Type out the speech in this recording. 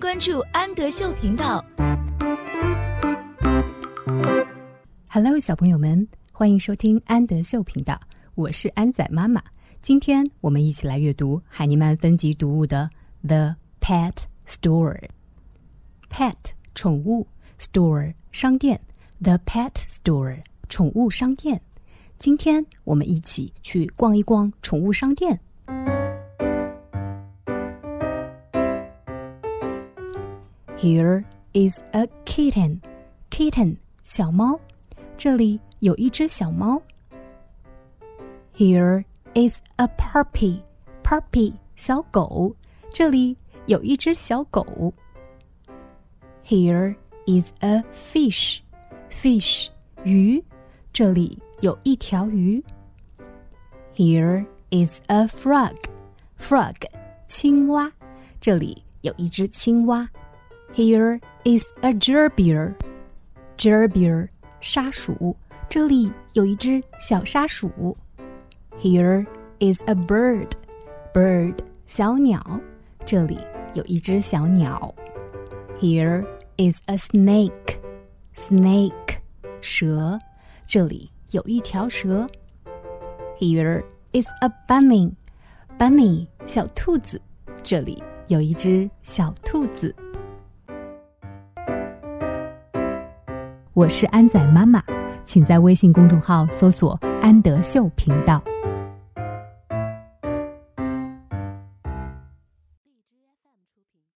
关注安德秀频道。Hello，小朋友们，欢迎收听安德秀频道，我是安仔妈妈。今天我们一起来阅读海尼曼分级读物的《The Pet Store》。Pet 宠物，Store 商店，The Pet Store 宠物商店。今天我们一起去逛一逛宠物商店。Here is a kitten. Kitten 小猫，这里有一只小猫。Here is a puppy. Puppy 小狗，这里有一只小狗。Here is a fish. Fish 鱼，这里有一条鱼。Here is a frog. Frog 青蛙，这里有一只青蛙。 Here is a gerbil. Gerbil 沙鼠，这里有一只小沙鼠。Here is a bird. Bird 小鸟，这里有一只小鸟。Here is a snake. Snake 蛇，这里有一条蛇。Here is a bunny. Bunny 小兔子，这里有一只小兔子。 我是安仔妈妈，请在微信公众号搜索“安德秀频道”。